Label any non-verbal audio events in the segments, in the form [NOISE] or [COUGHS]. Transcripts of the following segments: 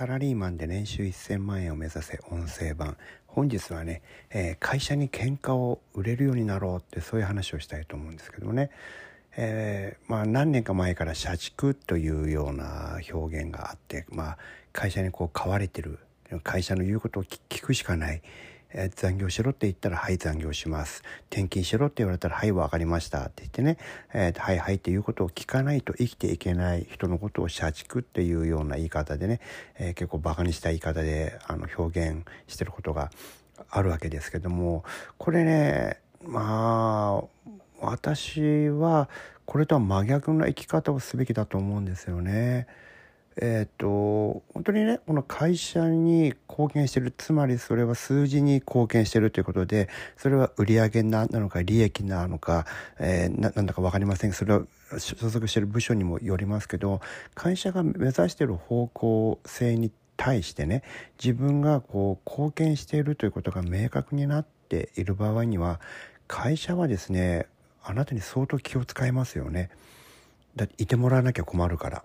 サラリーマンで年収1000万円を目指せ音声版。本日はね、えー、会社に喧嘩を売れるようになろうってそういう話をしたいと思うんですけどね、えー、まあ、何年か前から社畜というような表現があって、まあ、会社にこう買われてる会社の言うことを聞くしかない、えー、残業しろって言ったら「はい残業します」転勤しろって言われたら「はい分かりました」って言ってね「えー、はいはい」っていうことを聞かないと生きていけない人のことを社畜っていうような言い方でね、えー、結構バカにした言い方であの表現してることがあるわけですけどもこれねまあ私はこれとは真逆な生き方をすべきだと思うんですよね。えっ、ー、と本当にねこの会社に貢献してるつまりそれは数字に貢献してるということでそれは売上なのか利益なのか、えー、ななんだか分かりませんそれは所属してる部署にもよりますけど会社が目指している方向性に対してね自分がこう貢献しているということが明確になっている場合には会社はですねあなたに相当気を使いますよね。だっていてもらわなきゃ困るから。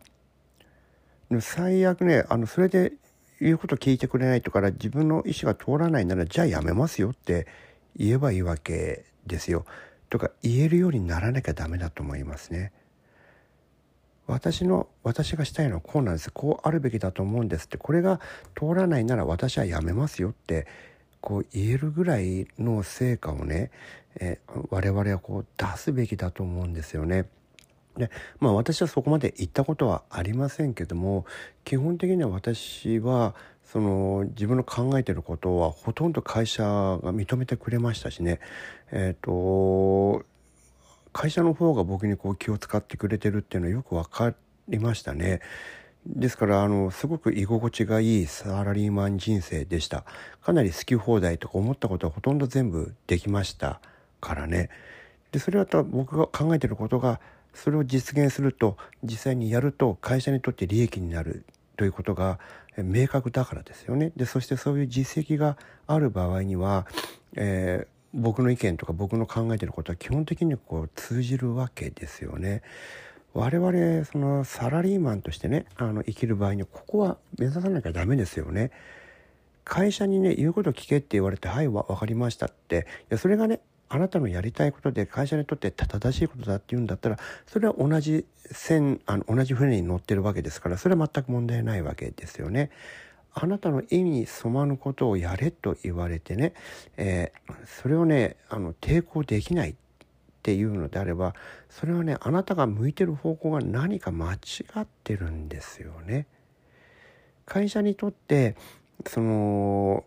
最悪ねあのそれで言うこと聞いてくれないとから自分の意思が通らないならじゃあやめますよって言えばいいわけですよ。とか言えるようにならなきゃダメだと思いますね。私の私がしたいのはこうなんですこうあるべきだと思うんですってこれが通らないなら私はやめますよってこう言えるぐらいの成果をね、え、我々はこう出すべきだと思うんですよね。でまあ私はそこまで行ったことはありませんけども基本的には私はその自分の考えてることはほとんど会社が認めてくれましたしね。えっ、ー、と会社の方が僕にこう気を使ってくれてるっていうのはよく分かりましたね。ですからあのすごく居心地がいいサラリーマン人生でした。かなり好き放題とか思ったことはほとんど全部できましたからね。でそれは僕が考えてることがそれを実現すると実際にやると会社にとって利益になるということが明確だからですよねでそしてそういう実績がある場合には、えー、僕の意見とか僕の考えてることは基本的にこう通じるわけですよね。我々そのサラリーマンとしてねあの生きる場合にここは目指さなきゃダメですよね。会社にね言うことを聞けって言われて「はい分かりました」っていやそれがねあなたのやりたいことで会社にとって正しいことだって言うんだったらそれは同じ線あの同じ船に乗ってるわけですからそれは全く問題ないわけですよね。あなたの意味に染まぬことをやれと言われてね、えー、それをねあの抵抗できないっていうのであればそれはねあなたが向いてる方向が何か間違ってるんですよね。会社にとってその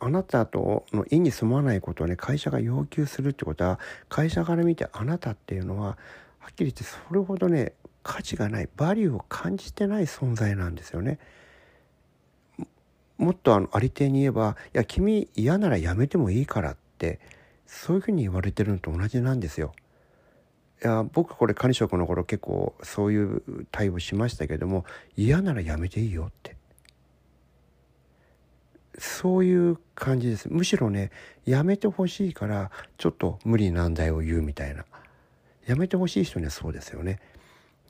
あなたとの意に住まないことをね会社が要求するってことは会社から見てあなたっていうのははっきり言ってそれほどね価値がないバリューを感じてない存在なんですよね。もっとあのありていに言えば「いや君嫌ならやめてもいいから」ってそういうふうに言われてるのと同じなんですよ。いや僕これ管理職の頃結構そういう対応しましたけども嫌ならやめていいよってそういう感じです。むしろねやめてほしいからちょっと無理難題を言うみたいな。やめてほしい人にはそうですよね。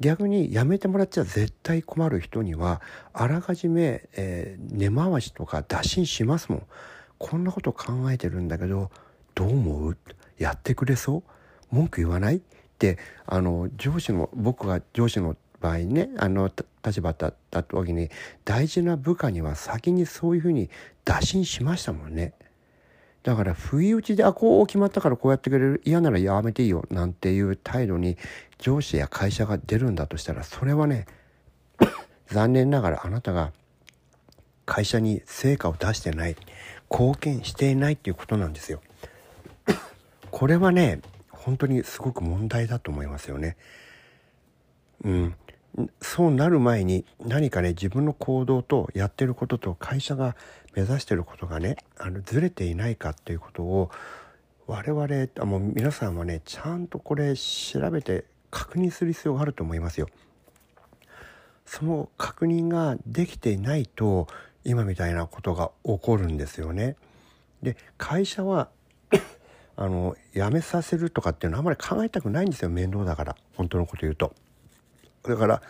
逆にやめてもらっちゃ絶対困る人にはあらかじめ、えー、根回しとか打診しますもん。こんなこと考えてるんだけどどう思う？やってくれそう？文句言わない？ってあの上司の僕が上司の場合ねあの立場だった時に大事な部下には先にそういうふうに打診しましたもんね。だから不意打ちであこう決まったからこうやってくれる嫌ならやめていいよなんていう態度に上司や会社が出るんだとしたらそれはね [COUGHS] 残念ながらあなたが会社に成果を出してない貢献していないっていうことなんですよ。[COUGHS] これはね本当にすごく問題だと思いますよね。うん、そうなる前に何かね自分の行動とやってることと会社が目指してることがねあのずれていないかっていうことを我々あもう皆さんはねちゃんとこれ調べて確認する必要があると思いますよ。その確認ができていないと今みたいなことが起こるんですよね。で会社はあの辞めさせるとかっていうのはあんまり考えたくないんですよ面倒だから本当のこと言うと。だから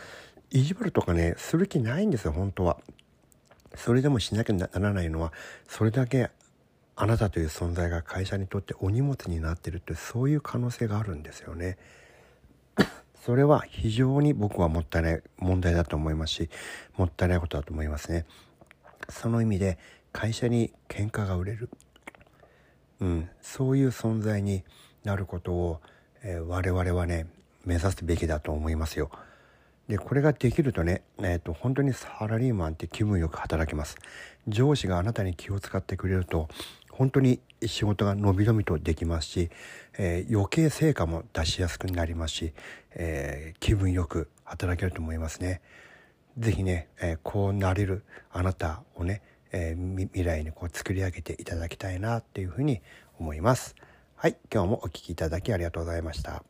意地悪とかねする気ないんですよ本当は。それでもしなきゃならないのはそれだけあなたという存在が会社にとってお荷物になってるってそういう可能性があるんですよね。[COUGHS] それは非常に僕はもったいない問題だと思いますしもったいないことだと思いますね。その意味で会社に喧嘩が売れる、うん、そういう存在になることを、えー、我々はね目指すべきだと思いますよ。でこれができるとね、えーと、本当にサラリーマンって気分よく働きます上司があなたに気を使ってくれると本当に仕事が伸び伸びとできますし、えー、余計成果も出しやすくなりますし、えー、気分よく働けると思いますね。是非ね、えー、こうなれるあなたをね、え未来にこう作り上げていただきたいなっていうふうに思います。はい、今日もお聴きいただきありがとうございました。